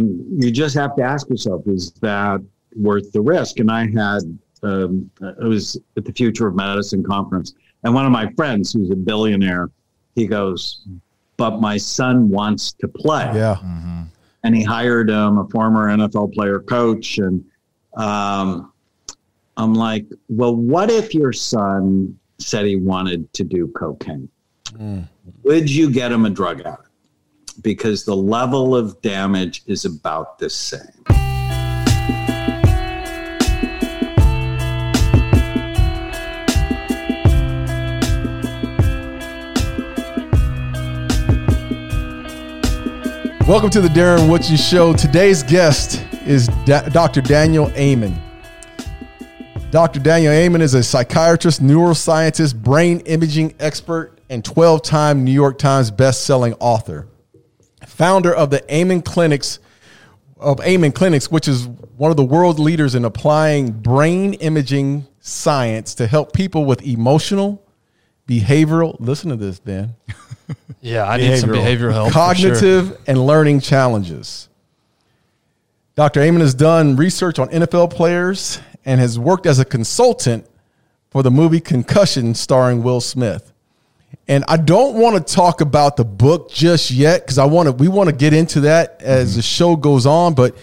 And you just have to ask yourself, is that worth the risk? And I had, um, I was at the Future of Medicine conference, and one of my friends, who's a billionaire, he goes, but my son wants to play. Yeah. Mm-hmm. And he hired him, a former NFL player coach. And um, I'm like, well, what if your son said he wanted to do cocaine? Mm. Would you get him a drug addict? Because the level of damage is about the same. Welcome to the Darren Woodson Show. Today's guest is da- Dr. Daniel Amen. Dr. Daniel Amen is a psychiatrist, neuroscientist, brain imaging expert, and 12 time New York Times best-selling author. Founder of the Amen Clinics, of Amen Clinics, which is one of the world leaders in applying brain imaging science to help people with emotional, behavioral, listen to this, Ben. Yeah, I need some behavioral help. Cognitive sure. and learning challenges. Dr. Amen has done research on NFL players and has worked as a consultant for the movie Concussion starring Will Smith. And I don't want to talk about the book just yet because I want to we want to get into that as mm-hmm. the show goes on, but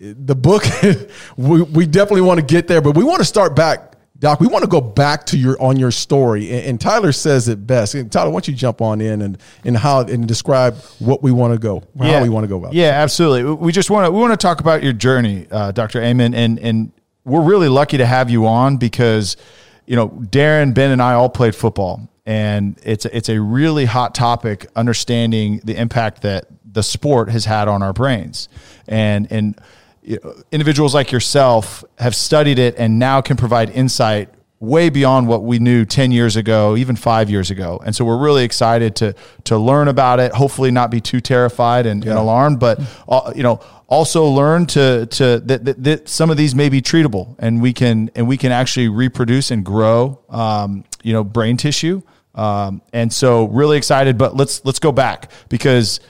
the book we, we definitely want to get there, but we want to start back Doc, we want to go back to your on your story, and, and Tyler says it best. And Tyler, why don't you jump on in and and how and describe what we want to go, yeah. how we want to go about. Yeah, this. absolutely. We just want to we want to talk about your journey, uh, Dr. Amen, and and we're really lucky to have you on because you know Darren, Ben, and I all played football, and it's it's a really hot topic understanding the impact that the sport has had on our brains, and and individuals like yourself have studied it and now can provide insight way beyond what we knew 10 years ago, even five years ago. And so we're really excited to, to learn about it, hopefully not be too terrified and, yeah. and alarmed, but, uh, you know, also learn to, to that, that, that, some of these may be treatable and we can, and we can actually reproduce and grow, um, you know, brain tissue. Um, and so really excited, but let's, let's go back because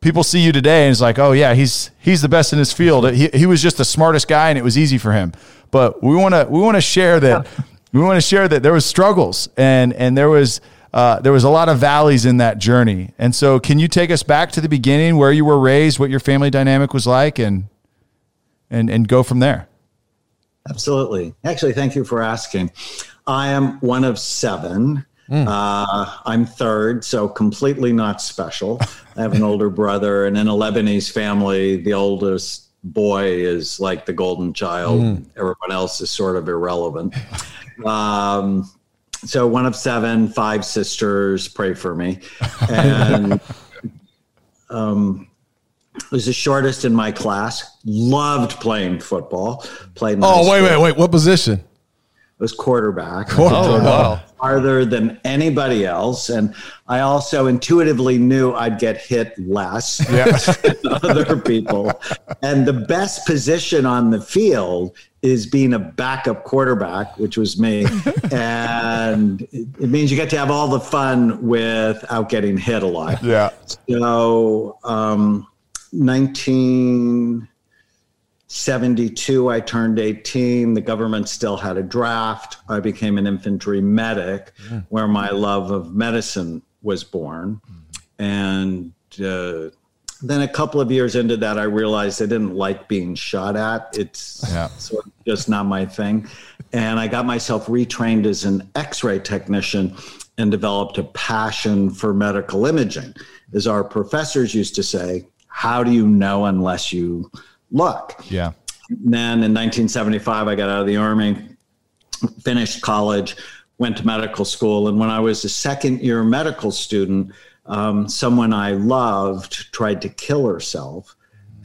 people see you today and it's like, oh yeah, he's he's the best in his field. He, he was just the smartest guy and it was easy for him. But we want to we want to share that we want to share that there was struggles and and there was uh, there was a lot of valleys in that journey. And so, can you take us back to the beginning, where you were raised, what your family dynamic was like, and and and go from there? Absolutely. Actually, thank you for asking. I am one of seven. Mm. Uh, I'm third, so completely not special. I have an older brother, and in a Lebanese family, the oldest boy is like the golden child. Mm. Everyone else is sort of irrelevant. Um, so one of seven, five sisters. Pray for me, and um, was the shortest in my class. Loved playing football. Played. Oh wait, wait, wait! What position? It was quarterback. Oh, wow. Farther than anybody else. And I also intuitively knew I'd get hit less yeah. than other people. And the best position on the field is being a backup quarterback, which was me. and it means you get to have all the fun without getting hit a lot. Yeah. So, um, 19- 72, I turned 18. The government still had a draft. I became an infantry medic, yeah. where my love of medicine was born. And uh, then a couple of years into that, I realized I didn't like being shot at. It's yeah. sort of just not my thing. And I got myself retrained as an x ray technician and developed a passion for medical imaging. As our professors used to say, how do you know unless you look. Yeah. And then in 1975, I got out of the Army, finished college, went to medical school. And when I was a second year medical student, um, someone I loved tried to kill herself.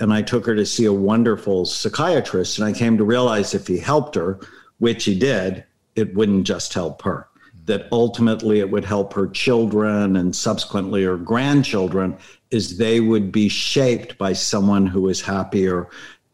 And I took her to see a wonderful psychiatrist. And I came to realize if he helped her, which he did, it wouldn't just help her that ultimately it would help her children and subsequently her grandchildren is they would be shaped by someone who is happier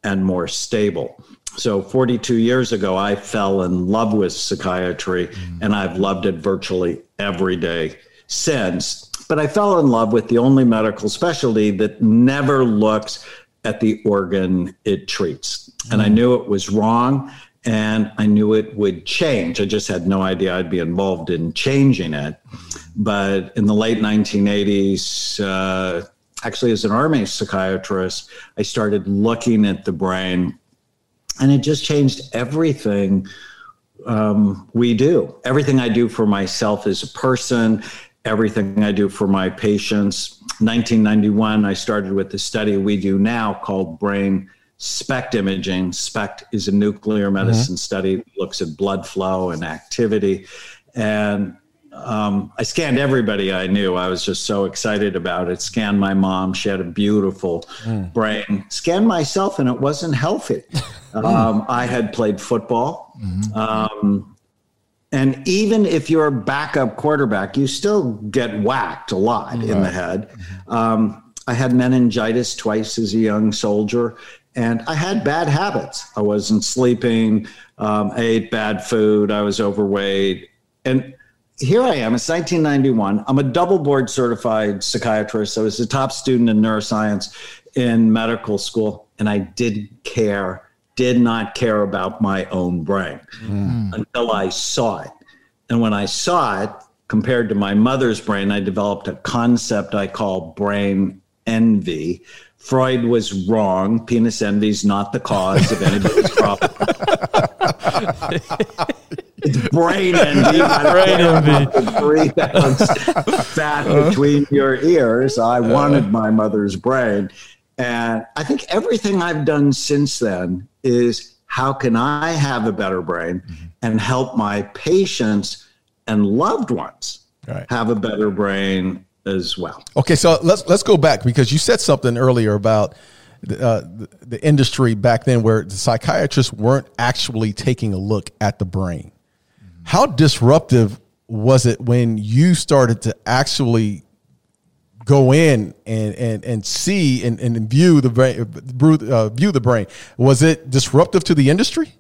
and more stable. So 42 years ago, I fell in love with psychiatry mm. and I've loved it virtually every day since. But I fell in love with the only medical specialty that never looks at the organ it treats. And I knew it was wrong and I knew it would change. I just had no idea I'd be involved in changing it. But in the late 1980s, uh, actually, as an Army psychiatrist, I started looking at the brain and it just changed everything um, we do. Everything I do for myself as a person, everything I do for my patients. 1991, I started with the study we do now called Brain SPECT imaging. SPECT is a nuclear medicine mm-hmm. study, that looks at blood flow and activity. And um, I scanned everybody I knew. I was just so excited about it. Scanned my mom. She had a beautiful mm. brain. Scanned myself, and it wasn't healthy. um, I had played football. Mm-hmm. Um, and even if you're a backup quarterback, you still get whacked a lot right. in the head. Mm-hmm. Um, I had meningitis twice as a young soldier, and I had bad habits. I wasn't sleeping. Um, I ate bad food. I was overweight. And here I am. It's 1991. I'm a double board certified psychiatrist. I was a top student in neuroscience in medical school, and I didn't care, did not care about my own brain mm. until I saw it. And when I saw it, compared to my mother's brain, I developed a concept I call brain envy, Freud was wrong. Penis envy is not the cause of anybody's problem. it's brain envy. Brain envy. Three pounds fat between your ears. I wanted my mother's brain. And I think everything I've done since then is how can I have a better brain mm-hmm. and help my patients and loved ones right. have a better brain as well. Okay, so let's let's go back because you said something earlier about uh, the, the industry back then where the psychiatrists weren't actually taking a look at the brain. How disruptive was it when you started to actually go in and and, and see and, and view the brain uh, view the brain? Was it disruptive to the industry?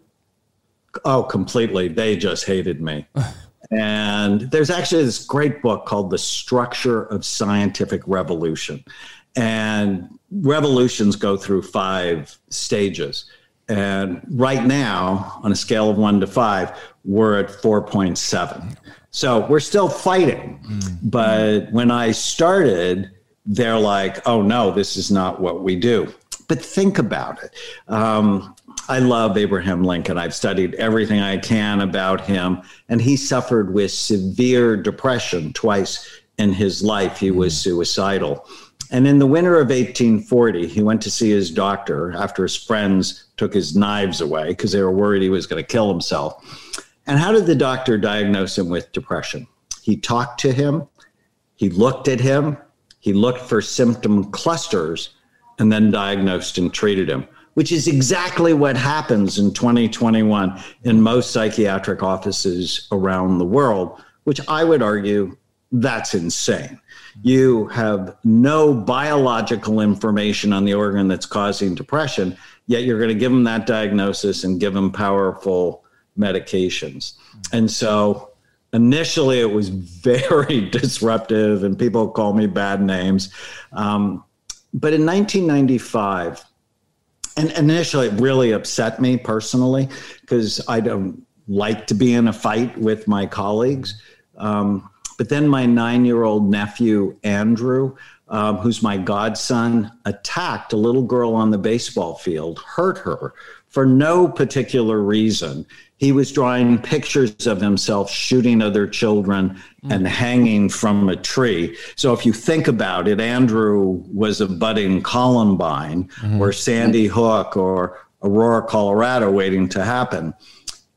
Oh, completely. They just hated me. And there's actually this great book called The Structure of Scientific Revolution. And revolutions go through five stages. And right now, on a scale of one to five, we're at 4.7. So we're still fighting. Mm. But when I started, they're like, oh no, this is not what we do. But think about it. Um, I love Abraham Lincoln. I've studied everything I can about him, and he suffered with severe depression twice in his life. He was suicidal. And in the winter of 1840, he went to see his doctor after his friends took his knives away because they were worried he was going to kill himself. And how did the doctor diagnose him with depression? He talked to him, he looked at him, he looked for symptom clusters, and then diagnosed and treated him which is exactly what happens in 2021 in most psychiatric offices around the world, which I would argue that's insane. You have no biological information on the organ that's causing depression, yet you're going to give them that diagnosis and give them powerful medications. And so initially it was very disruptive, and people call me bad names. Um, but in 1995, and initially, it really upset me personally because I don't like to be in a fight with my colleagues. Um, but then my nine year old nephew, Andrew, um, who's my godson, attacked a little girl on the baseball field, hurt her for no particular reason he was drawing pictures of himself shooting other children mm. and hanging from a tree. So if you think about it, Andrew was a budding Columbine mm-hmm. or Sandy Hook or Aurora, Colorado waiting to happen.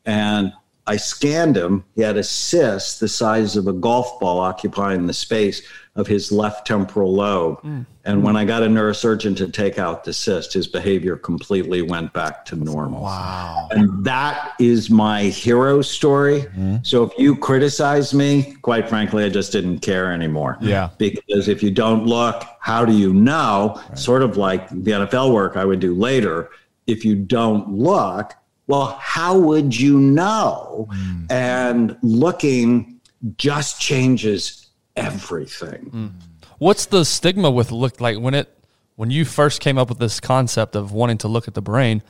And I scanned him. He had a cyst the size of a golf ball occupying the space of his left temporal lobe. Mm. And when I got a neurosurgeon to take out the cyst, his behavior completely went back to normal. Wow. And that is my hero story. Mm-hmm. So if you criticize me, quite frankly, I just didn't care anymore. Yeah. Because if you don't look, how do you know? Right. Sort of like the NFL work I would do later. If you don't look, well, how would you know? Mm. And looking just changes everything. Mm. What's the stigma with look like when it when you first came up with this concept of wanting to look at the brain,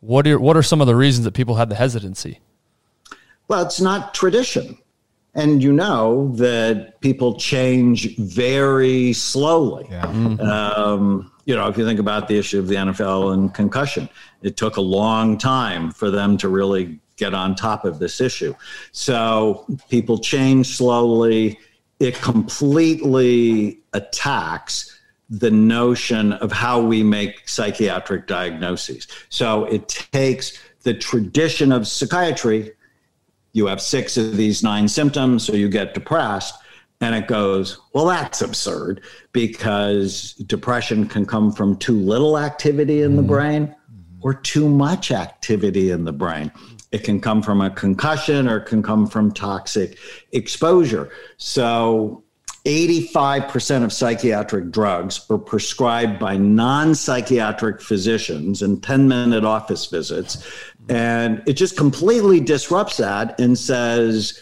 what are what are some of the reasons that people had the hesitancy? Well, it's not tradition. And you know that people change very slowly. Yeah. Mm-hmm. Um, you know, if you think about the issue of the NFL and concussion, it took a long time for them to really get on top of this issue. So people change slowly. It completely attacks the notion of how we make psychiatric diagnoses. So it takes the tradition of psychiatry. You have six of these nine symptoms, so you get depressed. And it goes, well, that's absurd because depression can come from too little activity in the mm-hmm. brain or too much activity in the brain. It can come from a concussion or it can come from toxic exposure. So 85% of psychiatric drugs are prescribed by non psychiatric physicians in 10 minute office visits. And it just completely disrupts that and says,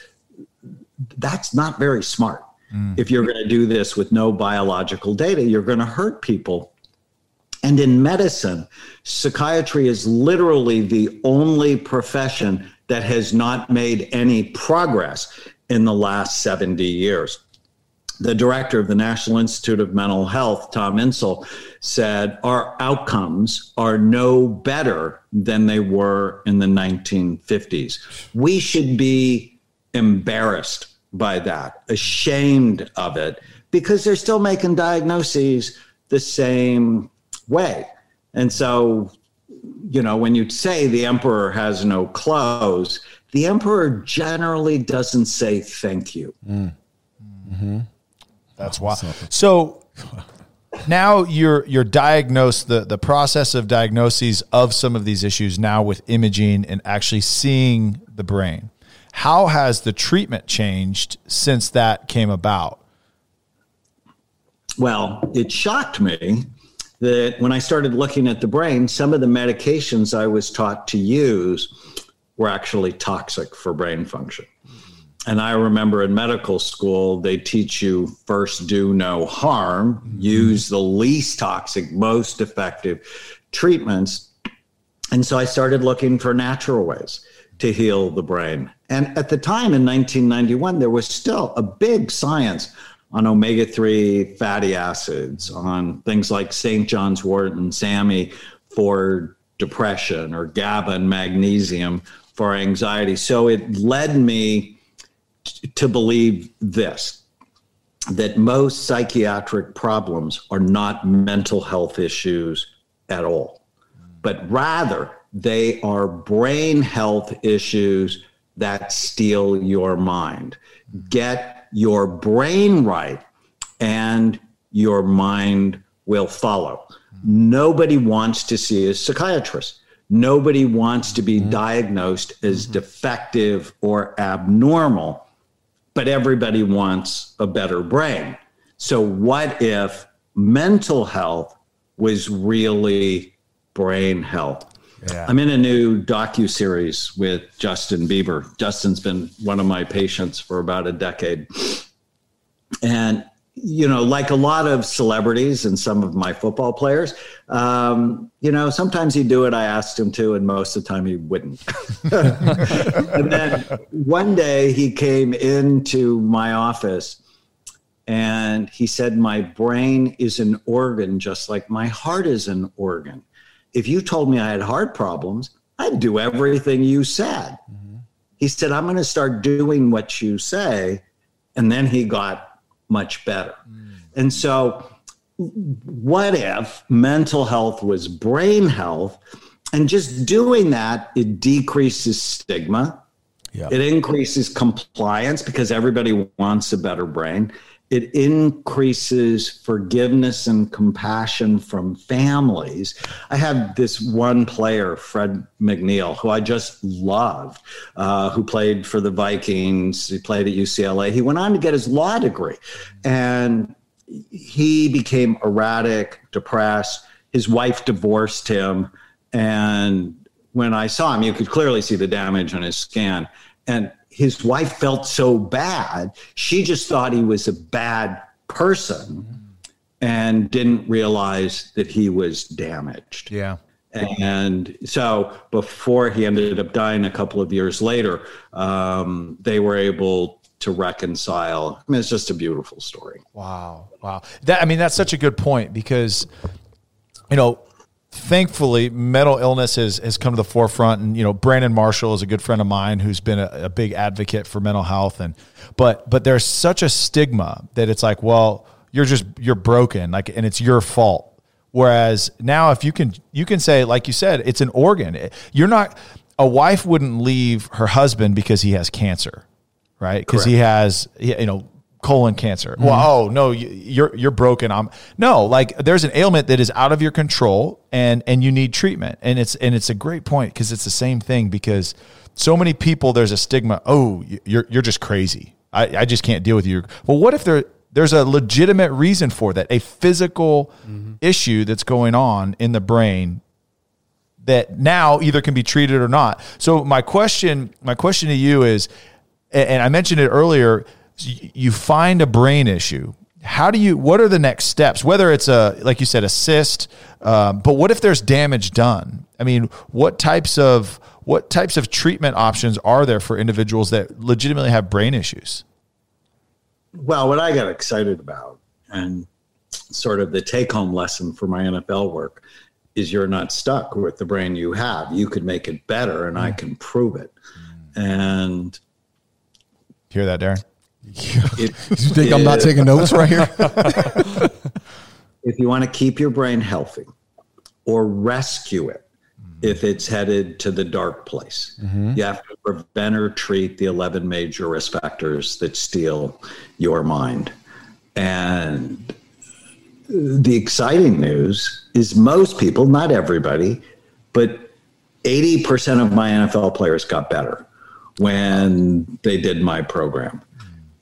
that's not very smart. Mm. If you're going to do this with no biological data, you're going to hurt people. And in medicine, psychiatry is literally the only profession that has not made any progress in the last 70 years the director of the National Institute of Mental Health, Tom Insel, said our outcomes are no better than they were in the 1950s. We should be embarrassed by that, ashamed of it, because they're still making diagnoses the same way. And so, you know, when you say the emperor has no clothes, the emperor generally doesn't say thank you. Mm. Mm-hmm. That's why. So now you're you're diagnosed the the process of diagnoses of some of these issues now with imaging and actually seeing the brain. How has the treatment changed since that came about? Well, it shocked me that when I started looking at the brain, some of the medications I was taught to use were actually toxic for brain function. And I remember in medical school, they teach you first do no harm, mm-hmm. use the least toxic, most effective treatments. And so I started looking for natural ways to heal the brain. And at the time in 1991, there was still a big science on omega 3 fatty acids, on things like St. John's wort and SAMe for depression, or GABA and magnesium for anxiety. So it led me to believe this that most psychiatric problems are not mental health issues at all, but rather they are brain health issues that steal your mind. Get your brain right, and your mind will follow. Nobody wants to see a psychiatrist. Nobody wants to be mm-hmm. diagnosed as defective or abnormal but everybody wants a better brain. So, what if mental health was really brain health? Yeah. I'm in a new docu series with Justin Bieber. Justin's been one of my patients for about a decade, and you know, like a lot of celebrities and some of my football players, um, you know, sometimes he'd do it. I asked him to, and most of the time he wouldn't. and then one day he came into my office and he said, My brain is an organ, just like my heart is an organ. If you told me I had heart problems, I'd do everything you said. Mm-hmm. He said, I'm going to start doing what you say. And then he got much better. Mm. And so, what if mental health was brain health? And just doing that, it decreases stigma. Yep. It increases compliance because everybody wants a better brain it increases forgiveness and compassion from families. I had this one player, Fred McNeil, who I just loved, uh, who played for the Vikings. He played at UCLA. He went on to get his law degree, and he became erratic, depressed. His wife divorced him, and when I saw him, you could clearly see the damage on his scan. And his wife felt so bad. She just thought he was a bad person. and didn't realize that he was damaged. Yeah. And so before he ended up dying a couple of years later, um, they were able to reconcile. I mean, it's just a beautiful story. Wow. Wow. That I mean, that's such a good point because, you know, thankfully mental illness has, has come to the forefront. And you know brandon marshall is a good friend of mine who's been a, a big advocate for mental health. And but but there's such a stigma that it's like well you're just you're broken like and it's your fault. Whereas now if you can you can say like you said it's an organ. You're not a wife wouldn't leave her husband because he has cancer right? Because he has you know colon cancer. Mm-hmm. Well oh no you- you're you're broken. I'm no like there's an ailment that is out of your control and and you need treatment. And it's and it's a great point because it's the same thing because so many people there's a stigma oh you're you're just crazy. I i just can't deal with you. Well what if there there's a legitimate reason for that a physical mm-hmm. issue that's going on in the brain that now either can be treated or not. So my question, my question to you is, and I mentioned it earlier, you find a brain issue. How do you? What are the next steps? Whether it's a, like you said, a cyst, um, but what if there's damage done? I mean, what types of what types of treatment options are there for individuals that legitimately have brain issues? Well, what I got excited about and sort of the take home lesson for my NFL work is you're not stuck with the brain you have. You could make it better, and I can prove it. And Hear that, Darren? It, You think I'm not taking notes right here? if you want to keep your brain healthy or rescue it mm-hmm. if it's headed to the dark place, mm-hmm. you have to prevent or treat the 11 major risk factors that steal your mind. And the exciting news is most people, not everybody, but 80% of my NFL players got better when they did my program.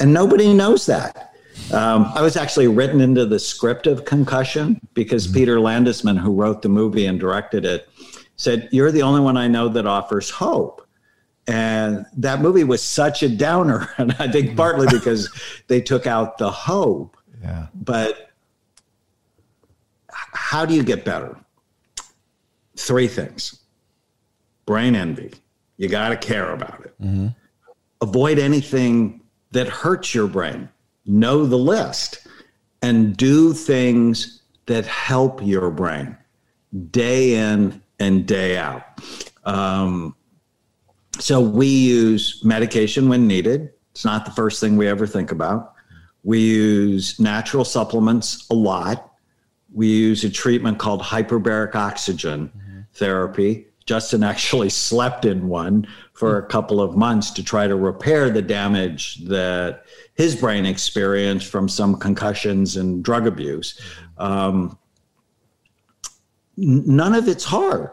And nobody knows that. Um, I was actually written into the script of Concussion because Peter Landesman, who wrote the movie and directed it, said, You're the only one I know that offers hope. And that movie was such a downer. And I think partly because they took out the hope. Yeah. But how do you get better? Three things brain envy. You got to care about it. Avoid anything that hurts your brain. Know the list and do things that help your brain day in and day out. Um, so we use medication when needed. It's not the first thing we ever think about. We use natural supplements a lot. We use a treatment called hyperbaric oxygen therapy. Justin actually slept in one for a couple of months to try to repair the damage that his brain experienced from some concussions and drug abuse. Um, none of it's hard.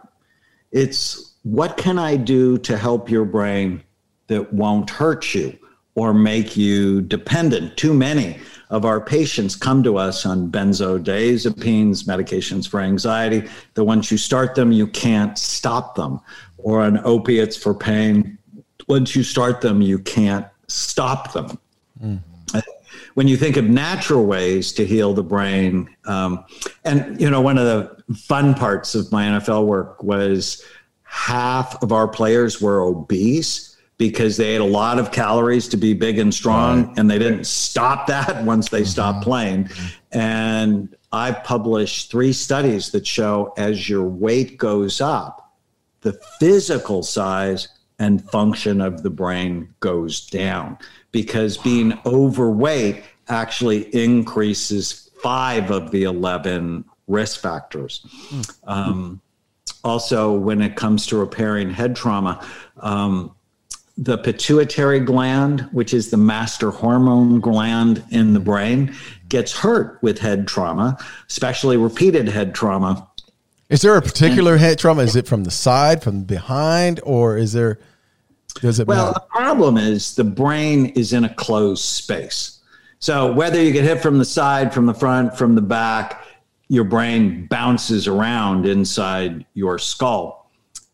It's what can I do to help your brain that won't hurt you or make you dependent? Too many of our patients come to us on benzodiazepines, medications for anxiety, that once you start them, you can't stop them, or on opiates for pain. Once you start them, you can't stop them when you think of natural ways to heal the brain, um, and you know, one of the fun parts of my NFL work was half of our players were obese because they ate a lot of calories to be big and strong, and they didn't stop that once they stopped playing. And I published three studies that show as your weight goes up, the physical size and function of the brain goes down. Because being overweight actually increases five of the 11 risk factors. Um, also, when it comes to repairing head trauma, um, the pituitary gland, which is the master hormone gland in the brain, gets hurt with head trauma, especially repeated head trauma. Is there a particular head trauma? Is it from the side, from behind, or is there? Does it Well, matter? the problem is the brain is in a closed space. So whether you get hit from the side, from the front, from the back, your brain bounces around inside your skull.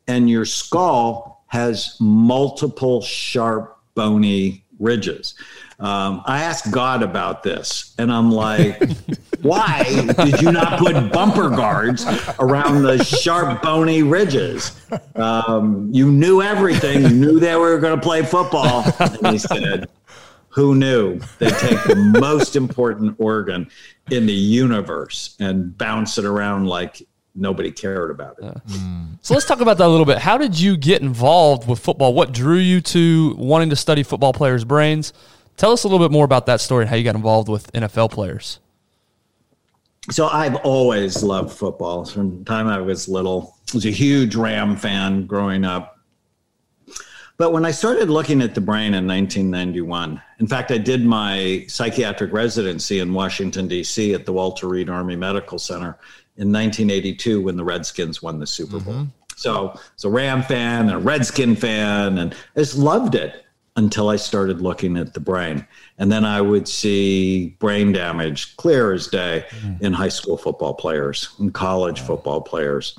And your skull has multiple sharp, bony ridges. Um, I asked God about this, and I'm like, Why did you not put bumper guards around the sharp, bony ridges? Um, you knew everything. You knew they were going to play football. And he said, Who knew they take the most important organ in the universe and bounce it around like nobody cared about it? Mm. So let's talk about that a little bit. How did you get involved with football? What drew you to wanting to study football players' brains? Tell us a little bit more about that story and how you got involved with NFL players. so I've always loved football from the time I was little. I was a huge Ram fan growing up. But when I started looking at the brain in 1991, in fact, I did my psychiatric residency in Washington, D.C. at the Walter Reed Army Medical Center in 1982 when the Redskins won the Super Bowl. Mm-hmm. So, so Ram fan and a Redskin fan, and I just loved it until I started looking at the brain. And then I would see brain damage clear as day mm-hmm. in high school football players and college football players.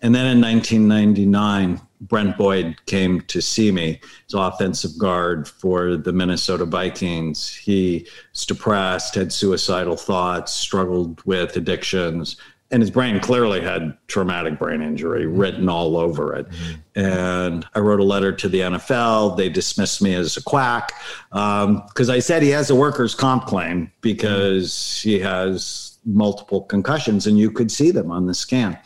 And then in 1999, Brent Boyd came to see me. He's offensive guard for the Minnesota Vikings. He was depressed, had suicidal thoughts, struggled with addictions, and his brain clearly had traumatic brain injury written all over it. And I wrote a letter to the NFL. They dismissed me as a quack because I said he has a workers' comp claim because he has multiple concussions, and you could see them on the scan.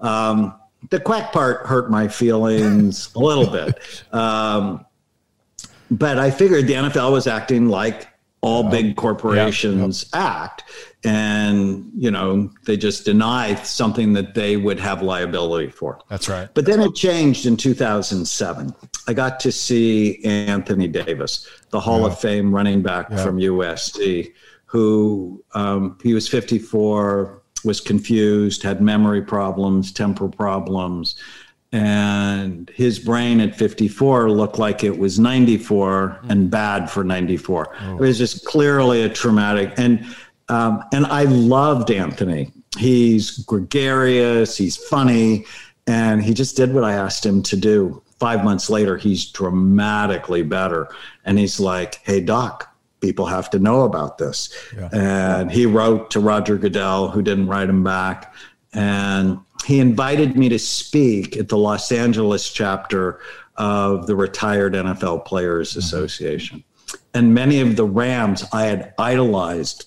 Um, the quack part hurt my feelings a little bit. Um, but I figured the NFL was acting like all big corporations act. And, you know, they just deny something that they would have liability for. That's right. But then it changed in 2007. I got to see Anthony Davis, the Hall of Fame running back from USC, who um, he was 54, was confused, had memory problems, temper problems. And his brain at 54 looked like it was 94 and bad for 94. It was just clearly a traumatic. And um, and I loved Anthony. He's gregarious, he's funny, and he just did what I asked him to do. Five months later, he's dramatically better. And he's like, hey, doc, people have to know about this. And he wrote to Roger Goodell, who didn't write him back. And he invited me to speak at the Los Angeles chapter of the Retired NFL Players mm-hmm. Association. And many of the Rams I had idolized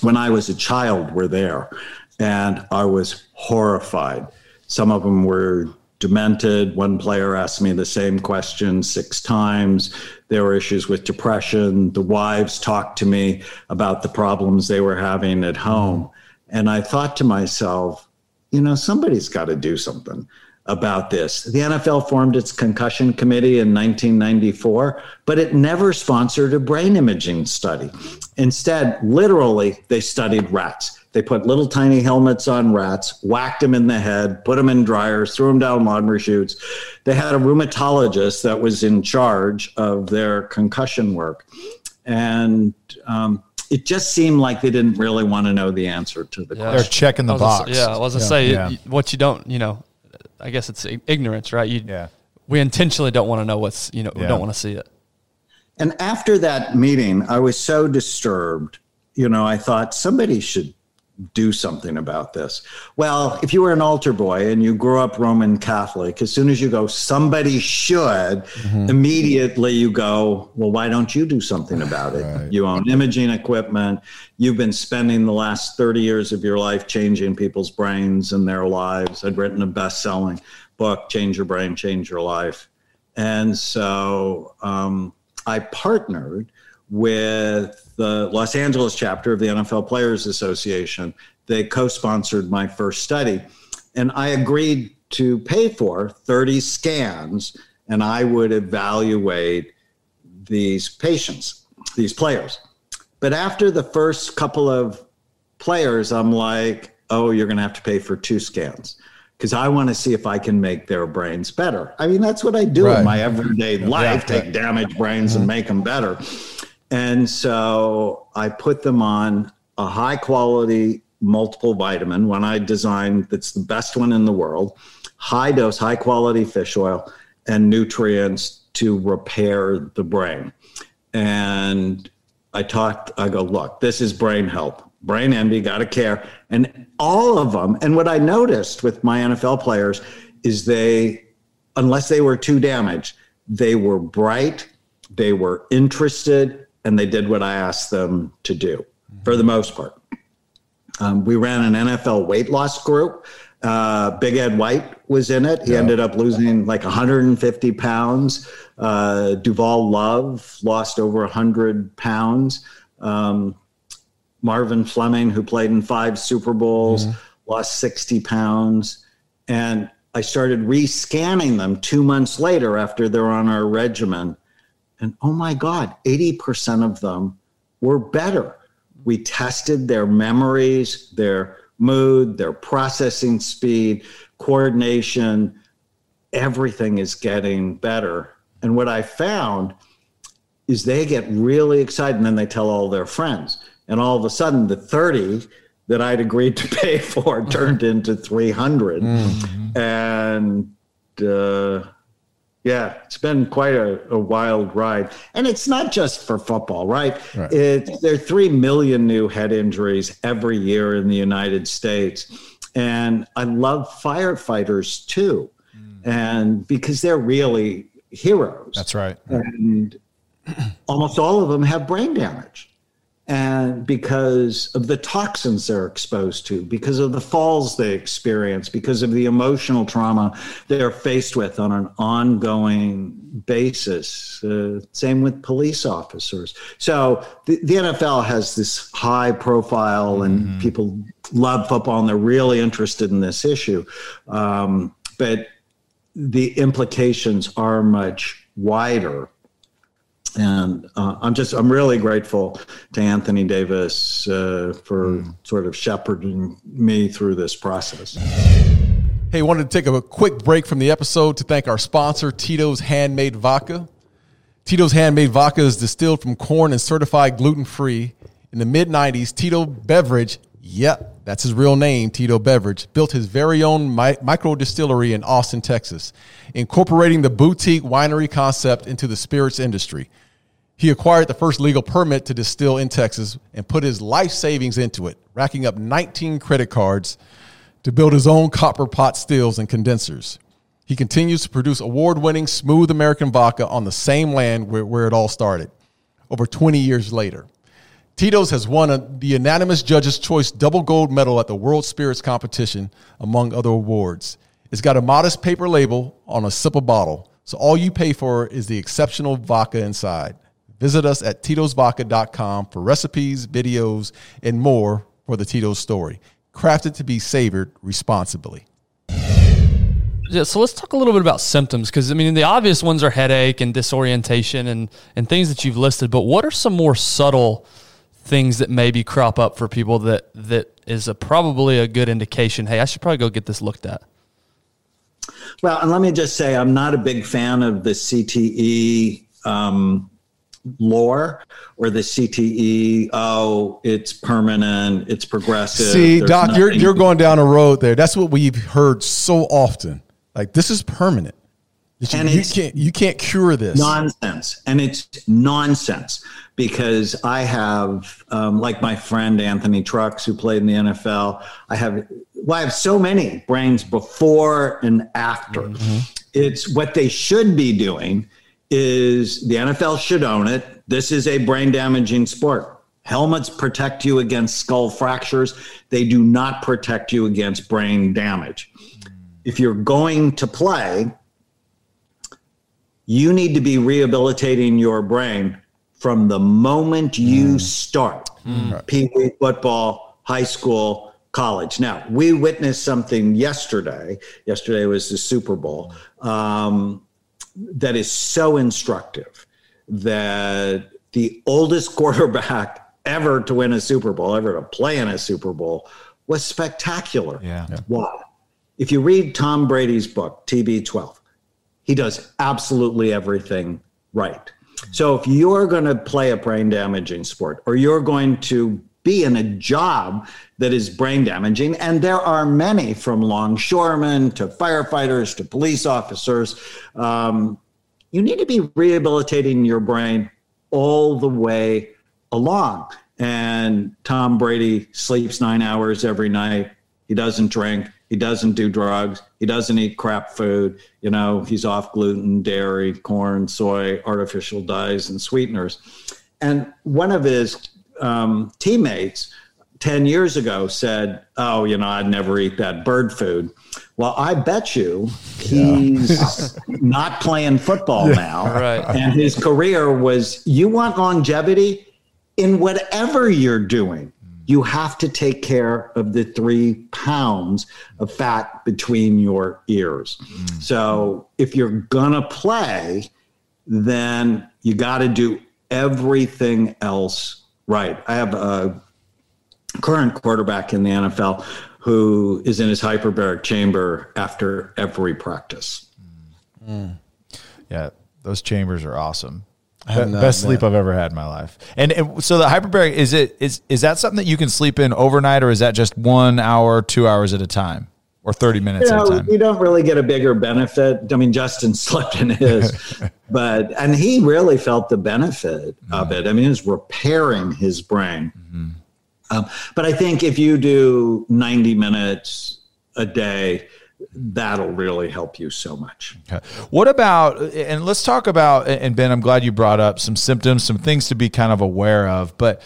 when I was a child were there, and I was horrified. Some of them were demented. One player asked me the same question six times. There were issues with depression. The wives talked to me about the problems they were having at home. And I thought to myself, you know, somebody's got to do something about this. The NFL formed its concussion committee in 1994, but it never sponsored a brain imaging study. Instead, literally, they studied rats. They put little tiny helmets on rats, whacked them in the head, put them in dryers, threw them down laundry chutes. They had a rheumatologist that was in charge of their concussion work. And um, it just seemed like they didn't really want to know the answer to the Yeah. They're checking the I was gonna box. say- yeah, I was gonna say Yeah. what you don't, you know, I guess it's ignorance, right? You, Yeah. we intentionally don't want to know what's, you know, we don't want to see it. And after that meeting, I was so disturbed. You know, I thought somebody should do something about this. Well, if you were an altar boy and you grew up Roman Catholic, as soon as you go, somebody should, immediately you go, well, why don't you do something about it? You own imaging equipment. You've been spending the last 30 years of your life changing people's brains and their lives. I'd written a best selling book, Change Your Brain, Change Your Life. And so um, I partnered with the Los Angeles chapter of the NFL Players Association. They co sponsored my first study. And I agreed to pay for 30 scans, and I would evaluate these patients, these players. But after the first couple of players, I'm like, oh, you're going to have to pay for two scans because I want to see if I can make their brains better. I mean, that's what I do Right. in my everyday life Yeah. take damaged brains and make them better. And so I put them on a high quality multiple vitamin, one I designed that's the best one in the world, high dose, high quality fish oil, and nutrients to repair the brain. And I talked, I go, look, this is brain health. brain envy, got to care. And all of them, and what I noticed with my NFL players is they, unless they were too damaged, they were bright, they were interested, and they did what I asked them to do for the most part. Um, we ran an NFL weight loss group. Uh, Big Ed White was in it. He yeah. ended up losing like 150 pounds. Uh, Duval Love lost over 100 pounds. Um, Marvin Fleming, who played in five Super Bowls, mm-hmm. lost 60 pounds. And I started rescanning them two months later after they're on our regimen. And oh my God, 80% of them were better. We tested their memories, their mood, their processing speed, coordination. Everything is getting better. And what I found is they get really excited and then they tell all their friends. And all of a sudden, the 30 that I'd agreed to pay for turned into 300. Mm-hmm. And uh, yeah, it's been quite a, a, wild ride. And it's not just for football, right? right. It, there are 3 million new head injuries every year in the United States. And I love firefighters too. Mm. And because they're really heroes. That's right. And almost all of them have brain damage and because of the toxins they're exposed to, because of the falls they experience, because of the emotional trauma they're faced with on an ongoing basis. Uh, same with police officers. So the, the, NFL has this high profile, and mm-hmm. people love football and they're really interested in this issue. Um, but the implications are much wider and uh, I'm just I'm really grateful to Anthony Davis uh, for mm. sort of shepherding me through this process. Hey, wanted to take a quick break from the episode to thank our sponsor, Tito's Handmade Vodka. Tito's Handmade Vodka is distilled from corn and certified gluten free. In the mid 90s, Tito Beveridge, yep, that's his real name, Tito Beveridge, built his very own mi- micro distillery in Austin, Texas, incorporating the boutique winery concept into the spirits industry. He acquired the first legal permit to distill in Texas and put his life savings into it, racking up 19 credit cards to build his own copper pot stills and condensers. He continues to produce award winning smooth American vodka on the same land where, where, it all started, over 20 years later. Tito's has won a, the unanimous Judges' Choice double gold medal at the World Spirits Competition, among other awards. It's got a modest paper label on a sipper bottle, so all you pay for is the exceptional vodka inside. Visit us at titosvodka.com for recipes, videos, and more for the Tito's story. Crafted to be savored responsibly. Yeah, so let's talk a little bit about symptoms because I mean the obvious ones are headache and disorientation and and things that you've listed, but what are some more subtle things that maybe crop up for people that that is a, probably a good indication? Hey, I should probably go get this looked at. Well, and let me just say, I'm not a big fan of the CTE um, lore or the CTE, oh, it's permanent, it's progressive. See, Doc, nothing. you're you're going down a road there. That's what we've heard so often. Like this is permanent. You, and you can't you can't cure this nonsense, and it's nonsense because I have, um, like my friend Anthony Trucks, who played in the NFL. I have, well, I have so many brains before and after. Mm-hmm. It's what they should be doing is the NFL should own it. This is a brain damaging sport. Helmets protect you against skull fractures, they do not protect you against brain damage. If you're going to play, you need to be rehabilitating your brain from the moment you mm. start. Mm. Pee wee football, high school, college. Now, we witnessed something yesterday. Yesterday was the Super Bowl. Um, that is so instructive that the oldest quarterback ever to win a Super Bowl, ever to play in a Super Bowl, was spectacular. Yeah. Why? If you read Tom Brady's book, TB12, he does absolutely everything right. So if you're going to play a brain damaging sport or you're going to be in a job that is brain damaging. And there are many from longshoremen to firefighters to police officers. Um, you need to be rehabilitating your brain all the way along. And Tom Brady sleeps nine hours every night. He doesn't drink. He doesn't do drugs. He doesn't eat crap food. You know, he's off gluten, dairy, corn, soy, artificial dyes, and sweeteners. And one of his um, teammates 10 years ago said, Oh, you know, I'd never eat that bird food. Well, I bet you he's not playing football now. Right. And his career was you want longevity in whatever you're doing. You have to take care of the three pounds of fat between your ears. Mm. So if you're going to play, then you got to do everything else right. I have a current quarterback in the NFL who is in his hyperbaric chamber after every practice. Mm. Mm. Yeah, those chambers are awesome. Have Be- not best sleep been. I've ever had in my life. And, and so the hyperbaric is it is is that something that you can sleep in overnight, or is that just one hour, two hours at a time, or thirty minutes You at a time? you don't really get a bigger benefit. I mean, Justin slept in his, but and he really felt the benefit of it. I mean, it's repairing his brain. Um, but I think if you do 90 minutes a day, that'll really help you so much. Okay. What about, and let's talk about, and Ben, I'm glad you brought up some symptoms, some things to be kind of aware of. But,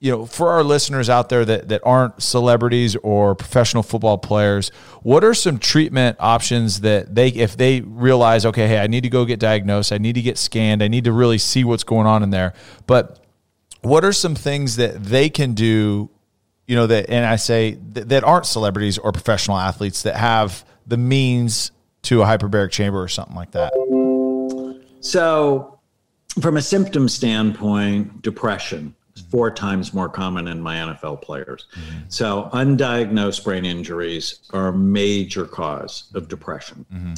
you know, for our listeners out there that, that aren't celebrities or professional football players, what are some treatment options that they, if they realize, okay, hey, I need to go get diagnosed, I need to get scanned, I need to really see what's going on in there. But what are some things that they can do you know that and i say that, that aren't celebrities or professional athletes that have the means to a hyperbaric chamber or something like that So, from a symptom standpoint, depression is four times more common in my NFL players. Mm-hmm. So, undiagnosed brain injuries are a major cause of depression, mm-hmm.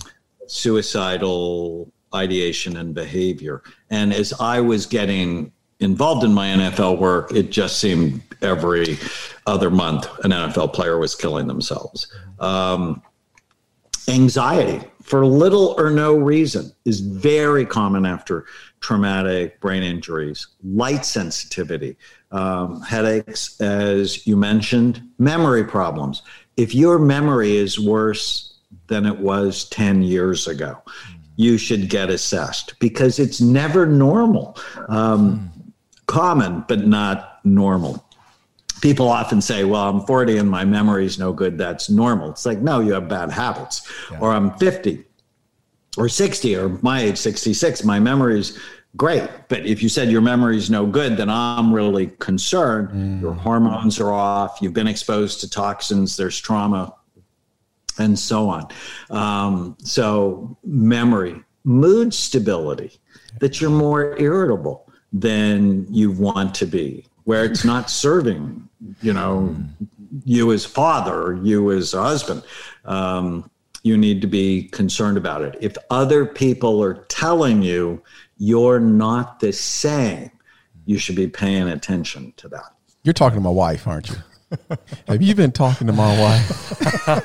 suicidal ideation and behavior. And as I was getting involved in my NFL work, it just seemed every other month an NFL player was killing themselves. Mm-hmm. Um, anxiety for little or no reason is very common after traumatic brain injuries. Light sensitivity um, headaches as you mentioned memory problems. If your memory is worse than it was 10 years ago you should get assessed because it's never normal. Um, common but not normal people often say, well, I'm 40 and my memory's no good. That's normal. It's like, no, you have bad habits. Or I'm 50 or 60 or my age, 66. My memory's great. But if you said your memory's no good, then I'm really concerned. Your hormones are off. You've been exposed to toxins. There's trauma and so on. Um, so, memory, mood stability, that you're more irritable than you want to be, where it's not serving, you know, you as father you as husband. Um, you need to be concerned about it. If other people are telling you you're not the same, you should be paying attention to that. You're talking to my wife, aren't you? Have you been talking to my wife?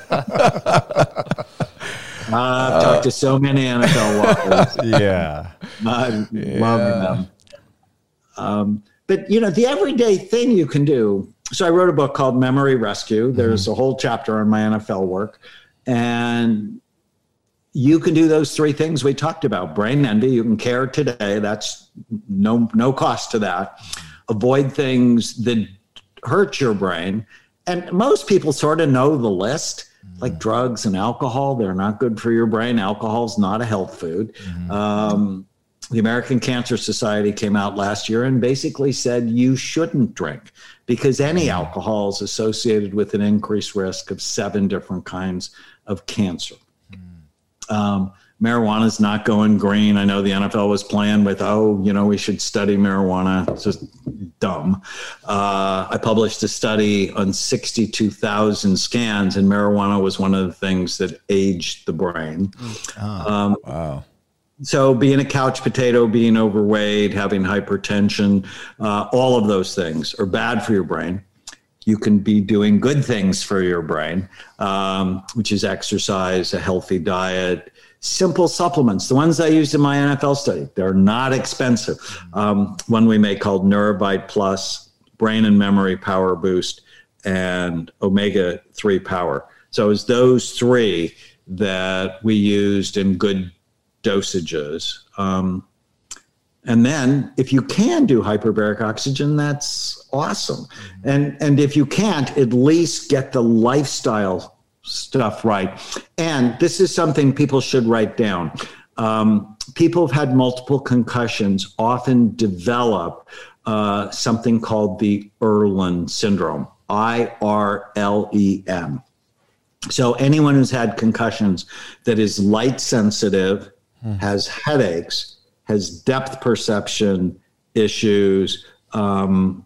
I've talked to so many NFL wives. yeah I love them. Um, but you know, the everyday thing you can do. So I wrote a book called Memory Rescue. Mm-hmm. There's a whole chapter on my NFL work, and you can do those three things we talked about. Brain envy. You can care today. That's no no cost to that. Avoid things that hurt your brain. And most people sort of know the list, mm-hmm. like drugs and alcohol. They're not good for your brain. Alcohol's not a health food. Mm-hmm. Um, the American Cancer Society came out last year and basically said you shouldn't drink because any alcohol is associated with an increased risk of seven different kinds of cancer. Um, marijuana is not going green. I know the NFL was playing with, oh, you know, we should study marijuana. It's just dumb. Uh, I published a study on 62,000 scans, and marijuana was one of the things that aged the brain. Um, Wow. So being a couch potato, being overweight, having hypertension, uh, all of those things are bad for your brain. You can be doing good things for your brain, um, which is exercise, a healthy diet, simple supplements. The ones I used in my NFL study, they're not expensive. Um, one we make called NeuroVite Plus brain and memory power boost, and omega 3 power. So it's those three that we used in good dosages. Um, and then if you can do hyperbaric oxygen, that's awesome. And and if you can't, at least get the lifestyle stuff right. And this is something people should write down. Um, people have had multiple concussions often develop uh, something called the Irlen syndrome. I R L E N. So anyone who's had concussions that is light sensitive, hmm. has headaches, has depth perception issues, um,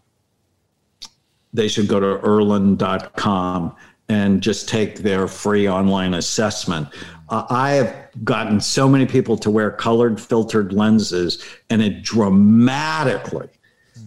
they should go to irlen.com and just take their free online assessment. Uh, I have gotten so many people to wear colored filtered lenses, and it dramatically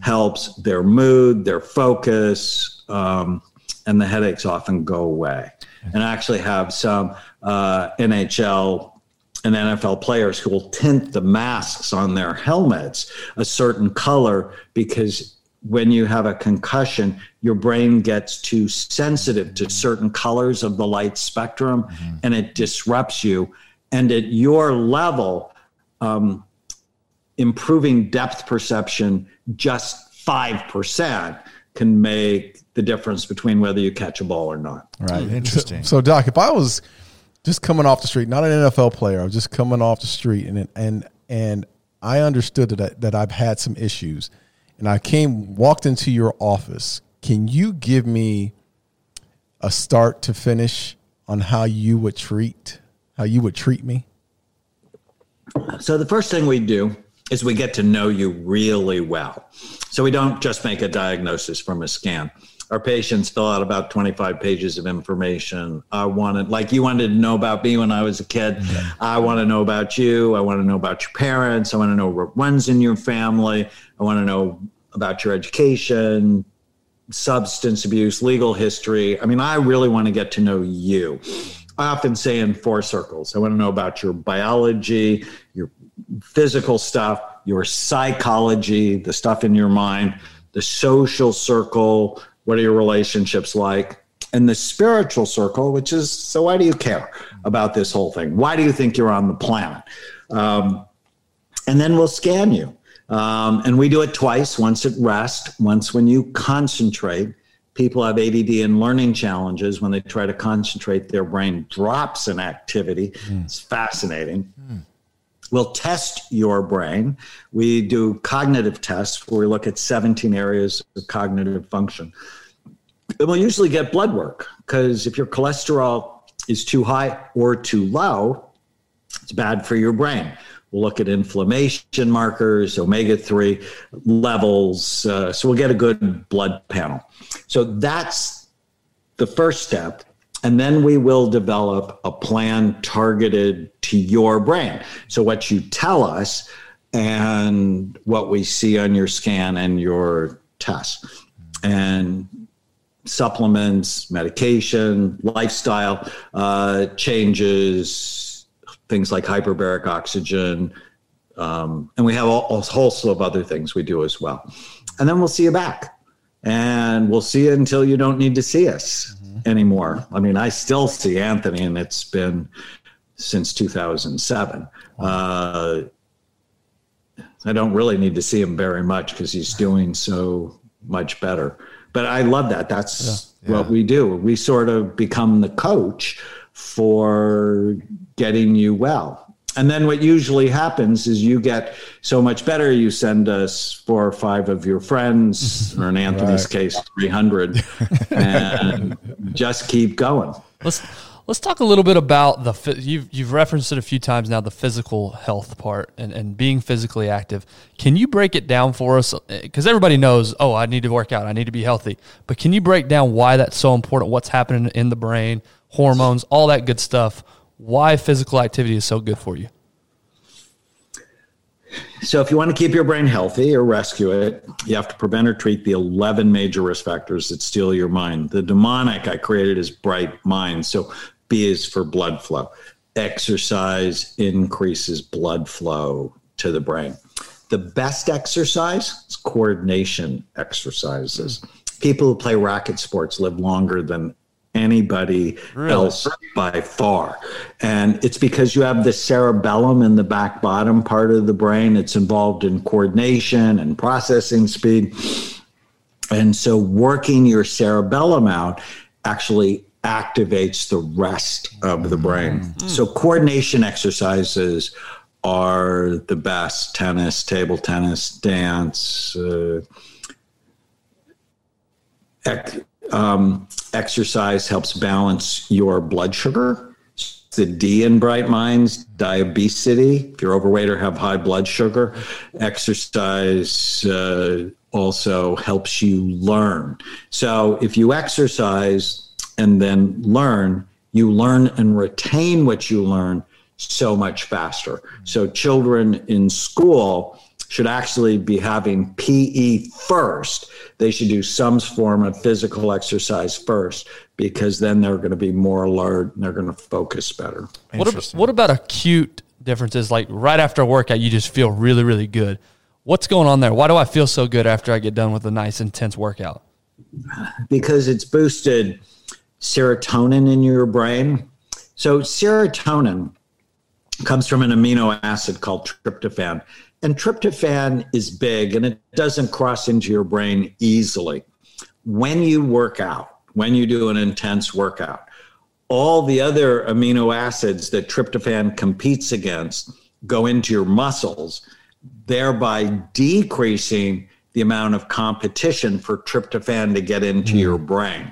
helps their mood, their focus, um, and the headaches often go away. And I actually have some uh, NHL and NFL players who will tint the masks on their helmets a certain color because when you have a concussion, your brain gets too sensitive to certain colors of the light spectrum mm-hmm. and it disrupts you. And at your level, um, improving depth perception just 5% can make the difference between whether you catch a ball or not. Right. Interesting. So, so, Doc, if I was just coming off the street, not an NFL player, I was just coming off the street and, and, and I understood that, that I've had some issues and I came, walked into your office, can you give me a start to finish on how you would treat, how you would treat me? So the first thing we do is we get to know you really well. So we don't just make a diagnosis from a scan. Our patients fill out about 25 pages of information. I wanted, like you wanted to know about me when I was a kid. I want to know about you. I want to know about your parents. I want to know what runs in your family. I want to know about your education, substance abuse, legal history. I mean, I really want to get to know you. I often say in four circles I want to know about your biology, your physical stuff, your psychology, the stuff in your mind, the social circle, what are your relationships like? And the spiritual circle, which is so why do you care about this whole thing? Why do you think you're on the planet? Um, and then we'll scan you. Um, and we do it twice once at rest, once when you concentrate. People have ADD and learning challenges when they try to concentrate, their brain drops in activity. Mm. It's fascinating. Mm. We'll test your brain. We do cognitive tests where we look at 17 areas of cognitive function. And we'll usually get blood work because if your cholesterol is too high or too low, it's bad for your brain. We'll look at inflammation markers, omega 3 levels. Uh, so we'll get a good blood panel. So that's the first step. And then we will develop a plan targeted to your brain. So what you tell us and what we see on your scan and your tests And supplements, medication, lifestyle uh, changes, things like hyperbaric oxygen. Um, and we have all, a slew of other things we do as well. And then we'll see you back. And we'll see you until you don't need to see us mm-hmm. anymore. I mean, I still see Anthony, and it's been since 2007. Uh, I don't really need to see him very much because he's doing so much better. But I love that. That's yeah. Yeah. what we do. We sort of become the coach for getting you well. And then what usually happens is you get so much better. You send us four or five of your friends, or in Anthony's right. case, 300, and just keep going. Let's let's talk a little bit about the you've you've referenced it a few times now the physical health part and, and being physically active. Can you break it down for us? Uh, because everybody knows, oh, I need to work out, I need to be healthy. But can you break down why that's so important? What's happening in the brain? hormones, all that good stuff. Why physical activity is so good for you? So, if you want to keep your brain healthy or rescue it, you have to prevent or treat the 11 major risk factors that steal your mind. The mnemonic I created is bright mind. So, B is for blood flow. Exercise increases blood flow to the brain. the best exercise is coordination exercises. People who play racket sports live longer than anybody really? else by far. And it's because you have the cerebellum in the back bottom part of the brain. It's involved in coordination and processing speed. And so working your cerebellum out actually activates the rest of the brain. Mm. So coordination exercises are the best tennis, table tennis, dance, uh, ec- um, exercise helps balance your blood sugar. The D in Bright Minds, diabetes. If you're overweight or have high blood sugar, exercise uh, also helps you learn. So if you exercise and then learn, you learn and retain what you learn so much faster. So children in school should actually be having PE first. They should do some form of physical exercise first because then they're going to be more alert and they're going to focus better. What, about, what about acute differences? Like right after a workout, you just feel really, really good. What's going on there? Why do I feel so good after I get done with a nice, intense workout? Because it's boosted serotonin in your brain. So, serotonin comes from an amino acid called tryptophan. And tryptophan is big and it doesn't cross into your brain easily. When you work out, when you do an intense workout, all the other amino acids that tryptophan competes against go into your muscles, thereby decreasing the amount of competition for tryptophan to get into mm. your brain.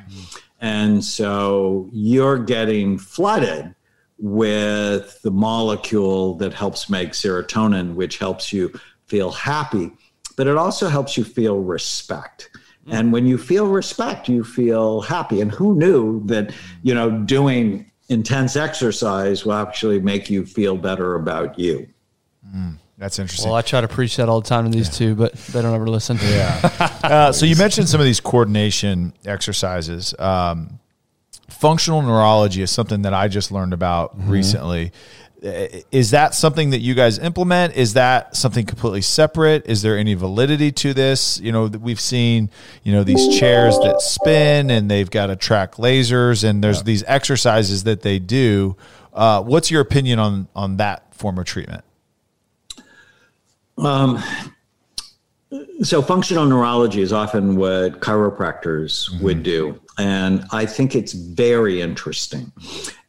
And so you're getting flooded with the molecule that helps make serotonin, which helps you feel happy, but it also helps you feel respect. And when you feel respect, you feel happy. And who knew that, you know, doing intense exercise will actually make you feel better about you? Mm, that's interesting. Well, I try to preach that all the time to these yeah. two, but they don't ever listen. Yeah. uh, so you mentioned some of these coordination exercises. Um, functional neurology is something that I just learned about mm-hmm. recently. Is that something that you guys implement? Is that something completely separate? Is there any validity to this? You know, we've seen, you know, these chairs that spin and they've got to track lasers and there's yeah. these exercises that they do. Uh, what's your opinion on on that form of treatment? Um, so functional neurology is often what chiropractors mm-hmm. would do and I think it's very interesting.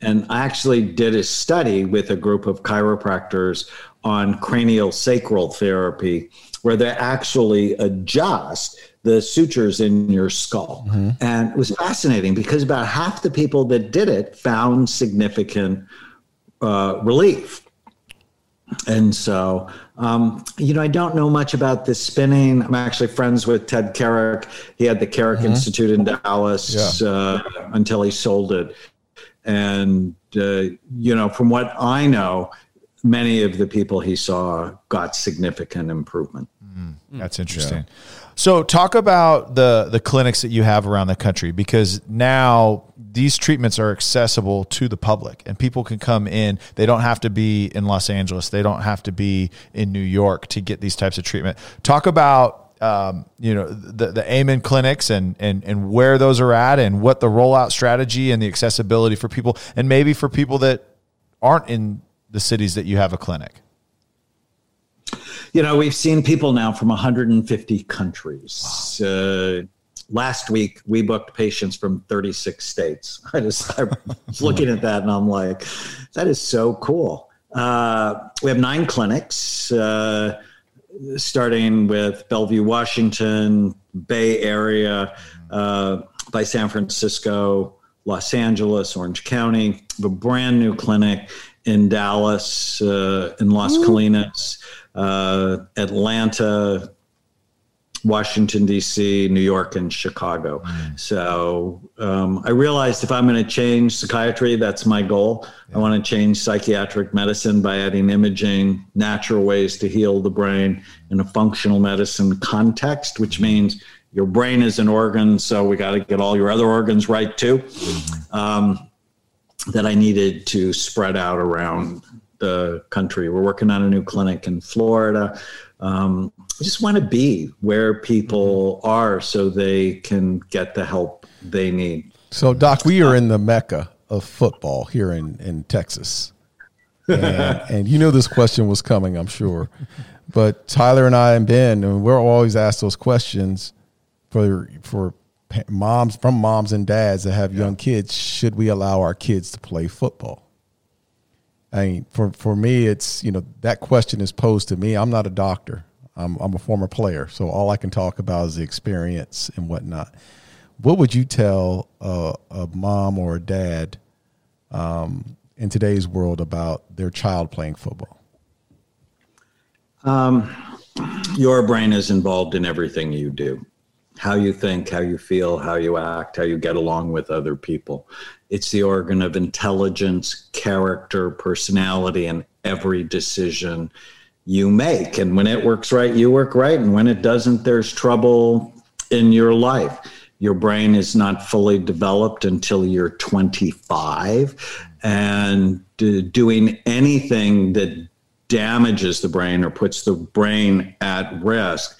And I actually did a study with a group of chiropractors on cranial sacral therapy, where they actually adjust the sutures in your skull. Mm-hmm. And it was fascinating because about half the people that did it found significant uh, relief. And so, um, you know, I don't know much about this spinning. I'm actually friends with Ted Carrick. He had the Carrick mm-hmm. Institute in Dallas yeah. uh, until he sold it. And, uh, you know, from what I know, many of the people he saw got significant improvement. Mm, that's interesting. Yeah. So, talk about the the clinics that you have around the country because now these treatments are accessible to the public and people can come in. They don't have to be in Los Angeles. They don't have to be in New York to get these types of treatment. Talk about um, you know the the Amen clinics and and and where those are at and what the rollout strategy and the accessibility for people and maybe for people that aren't in the cities that you have a clinic. You know, we've seen people now from 150 countries. Wow. Uh, last week, we booked patients from 36 states. I just I was looking at that and I'm like, that is so cool. Uh, we have nine clinics, uh, starting with Bellevue, Washington, Bay Area, uh, by San Francisco, Los Angeles, Orange County. A brand new clinic in Dallas, uh, in Las Ooh. Colinas uh, Atlanta, Washington, D.C., New York, and Chicago. Mm. So um, I realized if I'm going to change psychiatry, that's my goal. Yeah. I want to change psychiatric medicine by adding imaging, natural ways to heal the brain in a functional medicine context, which means your brain is an organ, so we got to get all your other organs right too. Mm-hmm. Um, that I needed to spread out around the country. We're working on a new clinic in Florida. Um, I just want to be where people are so they can get the help they need. So, Doc, we are in the mecca of football here in, in Texas. And, and you know this question was coming, I'm sure. But Tyler and I and Ben, and we're always asked those questions for for moms from moms and dads that have young kids. Should we allow our kids to play football? I mean, for for me, it's you know that question is posed to me. I'm not a doctor. I'm I'm a former player, so all I can talk about is the experience and whatnot. What would you tell a, a mom or a dad um, in today's world about their child playing football? Um, your brain is involved in everything you do how you think, how you feel, how you act, how you get along with other people. It's the organ of intelligence, character, personality, and every decision you make. And when it works right, you work right. And when it doesn't, there's trouble in your life. Your brain is not fully developed until you're 25. And doing anything that damages the brain or puts the brain at risk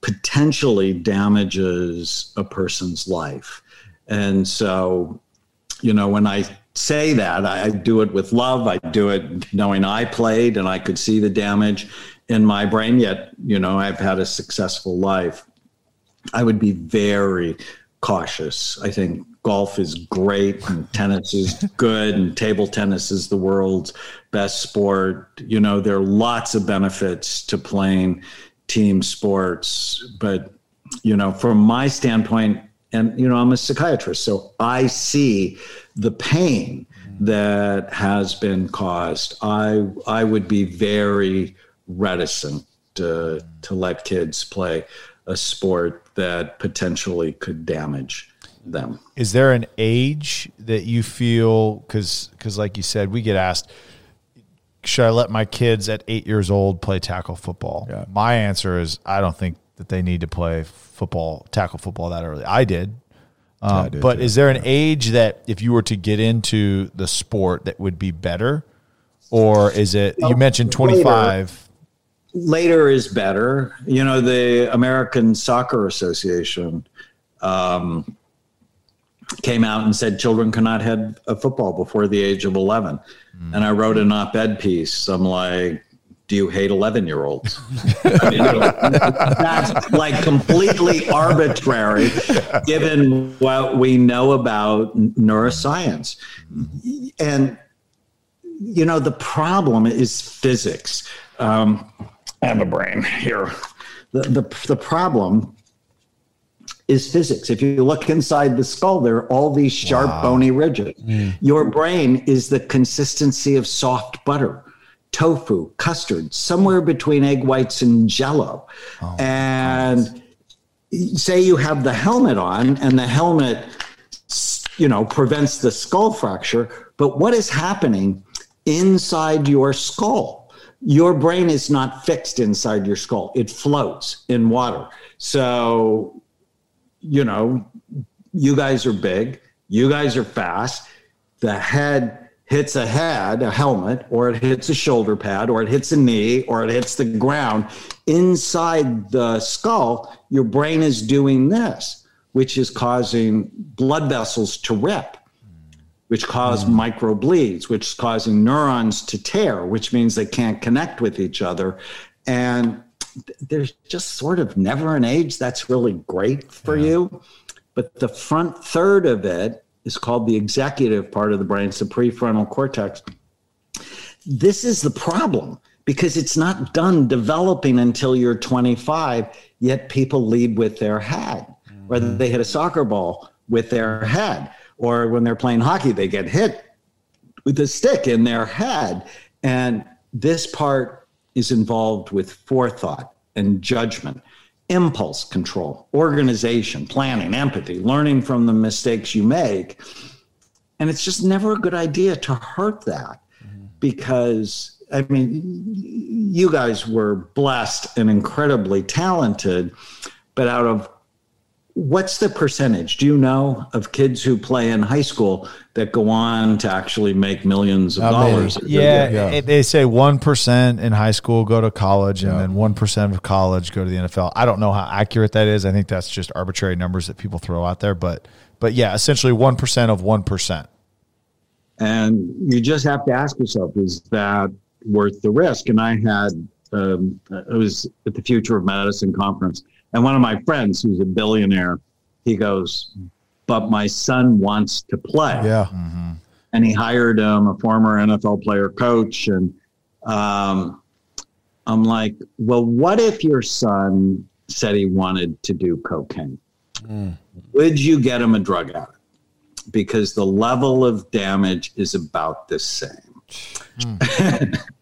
potentially damages a person's life. And so, you know, when I say that, I do it with love. I do it knowing I played and I could see the damage in my brain, yet, you know, I've had a successful life. I would be very cautious. I think golf is great and tennis is good and table tennis is the world's best sport. You know, there are lots of benefits to playing team sports. But, you know, from my standpoint, and, you know, I'm a psychiatrist, so I see the pain that has been caused. I, I would be very reticent to, to let kids play a sport that potentially could damage them. Is there an age that you feel because because like you said, we get asked, should I let my kids at eight years old play tackle football? Yeah. My answer is I don't think that they need to play football, tackle football that early. I did. Um, I did but is there an age that if you were to get into the sport that would be better? Or is it, you mentioned 25. Later, later is better. You know, the American Soccer Association um, came out and said children cannot head a football before the age of 11. Mm. And I wrote an op ed piece. I'm like, do you hate 11 year olds? that's like completely arbitrary given what we know about neuroscience. And, you know, the problem is physics. Um, I have a brain here. The, the, the problem is physics. If you look inside the skull, there are all these sharp, wow. bony ridges. Mm. Your brain is the consistency of soft butter, tofu, custard, somewhere between egg whites and jello. Oh, and say you have the helmet on, and the helmet, you know, prevents the skull fracture. But what is happening inside your skull? Your brain is not fixed inside your skull, it floats in water. So you know, you guys are big, you guys are fast. The head hits a head, a helmet, or it hits a shoulder pad, or it hits a knee, or it hits the ground. Inside the skull, your brain is doing this, which is causing blood vessels to rip, which cause mm. micro bleeds, which is causing neurons to tear, which means they can't connect with each other. And there's just sort of never an age that's really great for yeah. you. But the front third of it is called the executive part of the brain, it's the prefrontal cortex. This is the problem because it's not done developing until you're 25, yet people lead with their head, mm-hmm. whether they hit a soccer ball with their head, or when they're playing hockey, they get hit with a stick in their head. And this part is involved with forethought and judgment, impulse control, organization, planning, empathy, learning from the mistakes you make. And it's just never a good idea to hurt that because, I mean, you guys were blessed and incredibly talented, but out of what's the percentage? Do you know of kids who play in high school that go on to actually make millions of dollars? Yeah, Yeah. they say one percent in high school go to college, and then one percent of college go to the NFL. I don't know how accurate that is. I think that's just arbitrary numbers that people throw out there, but but yeah, essentially one percent of one percent. And you just have to ask yourself, is that worth the risk? And I had, um, I was at the Future of Medicine conference, and one of my friends, who's a billionaire, he goes, "But my son wants to play." Yeah. Mm-hmm. and he hired him, a former NFL player coach. And um, I'm like, well, what if your son said he wanted to do cocaine? Mm. Would you get him a drug addict? Because the level of damage is about the same. Mm.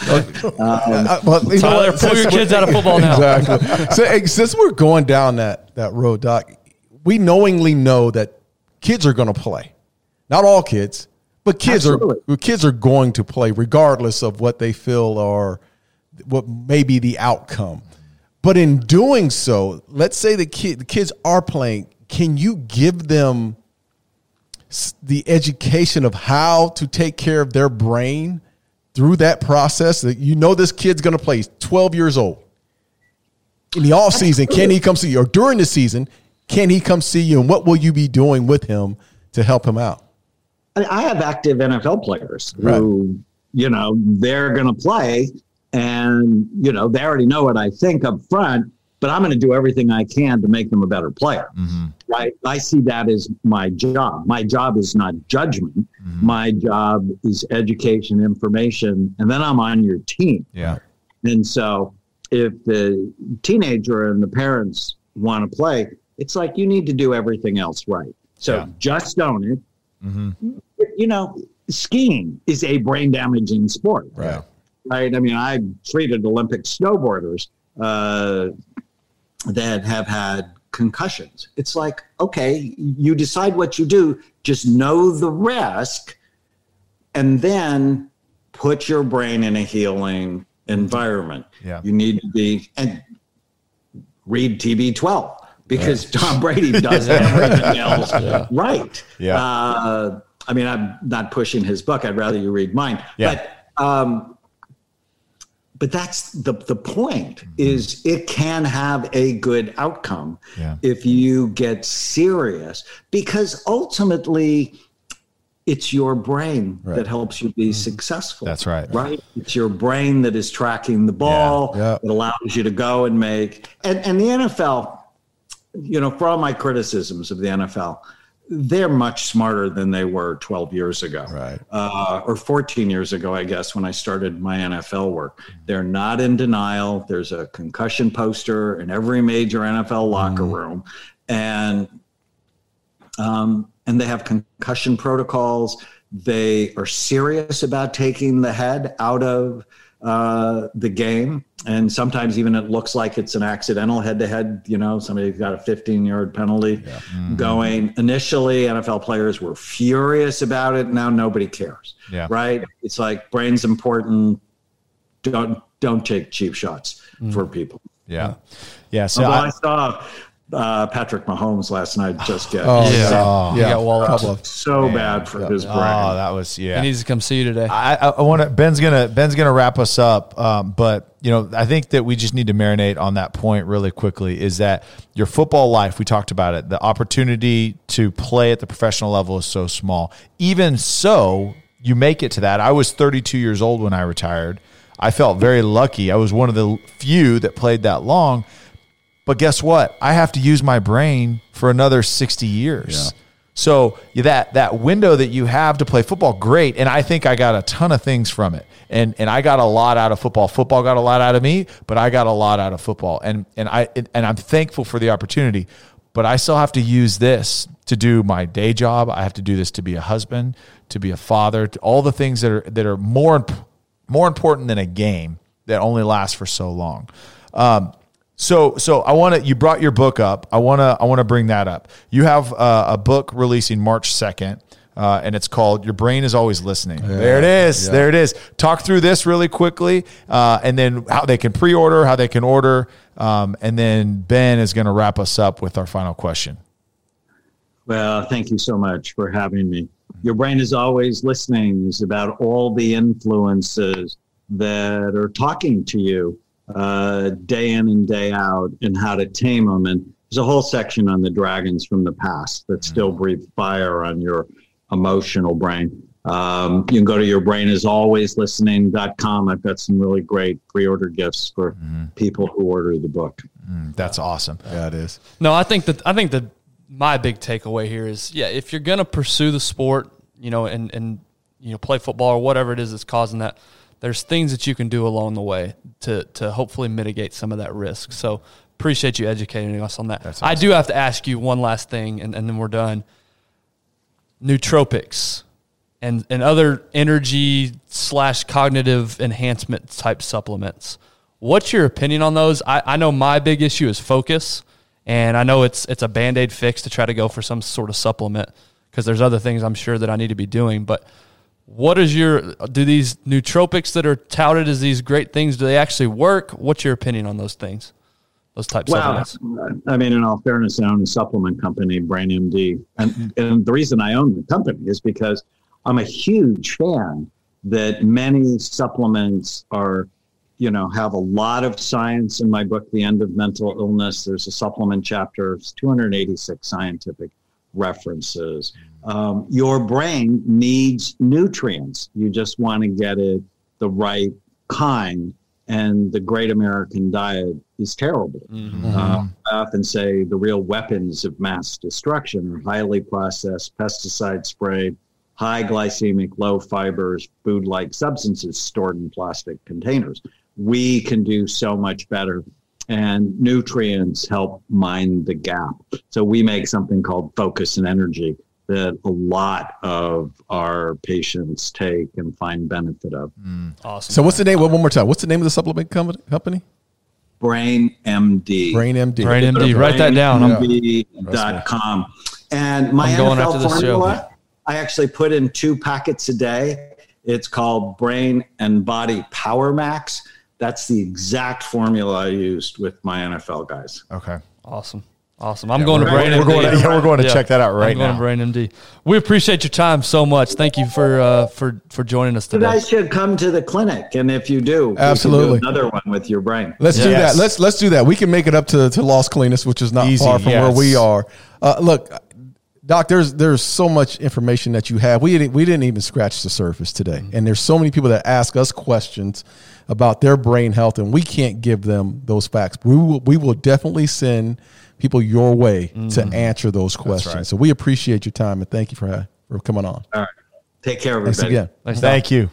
Uh, but you Tyler, pull your kids out of football now. exactly. So hey, since we're going down that that road, Doc, we knowingly know that kids are going to play. Not all kids, but kids Absolutely. are kids are going to play regardless of what they feel or what may be the outcome. But in doing so, let's say the kid the kids are playing. Can you give them the education of how to take care of their brain through that process? That you know this kid's going to play. Twelve years old in the off season, can he come see you? Or during the season, can he come see you? And what will you be doing with him to help him out? I I have active NFL players who, you know, they're going to play and, you know, they already know what I think up front, but I'm going to do everything I can to make them a better player. Mm-hmm. Right. I see that as my job. My job is not judgment. My job is education, information, and then I'm on your team. Yeah, And so if the teenager and the parents want to play, it's like you need to do everything else right. So Yeah. just own it. You know, skiing is a brain damaging sport. Right. Right. I mean, I've treated Olympic snowboarders uh, that have had concussions. It's like, okay, you decide what you do, just know the risk, and then put your brain in a healing environment. Yeah. You need to be, and read TB12 because Tom Brady does everything else right. Yeah. Uh, I mean, I'm not pushing his book. I'd rather you read mine. Yeah. But um, but that's the the point mm-hmm. is it can have a good outcome Yeah. if you get serious because ultimately it's your brain that helps you be mm-hmm. successful That's right. right it's your brain that is tracking the ball Yeah. that allows you to go and make and and the NFL you know for all my criticisms of the NFL they're much smarter than they were 12 years ago Right. uh, or 14 years ago, I guess, when I started my NFL work. They're not in denial. There's a concussion poster in every major NFL locker room, and um, and they have concussion protocols. They are serious about taking the head out of uh, the game, and sometimes even it looks like it's an accidental head-to-head. You know, somebody's got a 15-yard penalty going. Initially, NFL players were furious about it. Now nobody cares. Yeah. Right? It's like brain's important. Don't don't take cheap shots for people. yeah, yeah. So I, I, saw uh, Patrick Mahomes last night just get Oh, Yeah. yeah. He got walloped. couple of- so bad for his brain. oh, that was yeah. He needs to come see you today. I, I, I want to. Ben's gonna Ben's gonna wrap us up, um, but you know, I think that we just need to marinate on that point really quickly. Is that your football life? We talked about it. The opportunity to play at the professional level is so small. Even so, you make it to that. I was 32 years old when I retired. I felt very lucky. I was one of the few that played that long. But guess what? I have to use my brain for another 60 years. So that that window that you have to play football, great. And I think I got a ton of things from it. And and I got a lot out of football. Football got a lot out of me, but I got a lot out of football. And and I and I'm thankful for the opportunity. But I still have to use this to do my day job. I have to do this to be a husband, to be a father, to all the things that are that are more more important than a game that only lasts for so long. Um, so, so I want to. You brought your book up. I want to. I want to bring that up. You have uh, a book releasing March second. uh, and it's called "Your Brain Is Always Listening." There it is. Yeah. There it is. Talk through this really quickly, uh, and then how they can pre-order, how they can order, um, and then Ben is going to wrap us up with our final question. Well, thank you so much for having me. Your brain is always listening is about all the influences that are talking to you uh, day in and day out and how to tame them. And there's a whole section on the dragons from the past that still breathe fire on your emotional brain. Um, you can go to your brain is always listening.com. I've got some really great pre-order gifts for people who order the book. That's awesome. Yeah, it is. No, I think that I think that my big takeaway here is yeah, if you're gonna pursue the sport, you know, and and you know, play football or whatever it is that's causing that, there's things that you can do along the way to to hopefully mitigate some of that risk. So appreciate you educating us on that. I do have to ask you one last thing and, and then we're done. Nootropics and and other energy slash cognitive enhancement type supplements. What's your opinion on those? I, I know my big issue is focus, and I know it's it's a band aid fix to try to go for some sort of supplement because there's other things I'm sure that I need to be doing. But what is your do these nootropics that are touted as these great things? Do they actually work? What's your opinion on those things? Those types Well, supplements. I mean, in all fairness, I own a supplement company, Brain MD, and and the reason I own the company is because I'm a huge fan that many supplements are, you know, have a lot of science. In my book, The End of Mental Illness, there's a supplement chapter. It's 286 scientific references. Um, your brain needs nutrients. You just want to get it the right kind. And the great American diet is terrible. Uh, I often say the real weapons of mass destruction are highly processed, pesticide sprayed, high glycemic, low fibers, food like substances stored in plastic containers. We can do so much better. And nutrients help mind the gap. So we make something called focus and energy that a lot of our patients take and find benefit of. Mm. awesome. So what's the name? One more time. What's the name of the supplement company? company? Brain MD. Brain MD. Brain MD. Write that down. I'm- MD.com. And my NFL after show. formula, I actually put in two packets a day. It's called Brain and Body Power Max. That's the exact formula I used with my NFL guys. Okay. Awesome. Awesome. I'm going to we're- Brain We're going to, yeah, we're going to Yeah. check that out right I'm going now. to Brain MD. We appreciate your time so much. Thank you for uh, for for joining us today. You guys should come to the clinic, and if you do, we can do Absolutely. another one with your brain. Let's do that. Let's let's do that. We can make it up to to Los Colinas, which is not Easy, far from yes. where we are. Uh, look, Doc, there's there's so much information that you have. We didn't we didn't even scratch the surface today, and there's so many people that ask us questions about their brain health, and we can't give them those facts. We will we will definitely send people your way to mm-hmm. answer those questions. right. So we appreciate your time and thank you for for coming on. All right. Take care, Thanks everybody. again. Thanks, Doc. Thank you.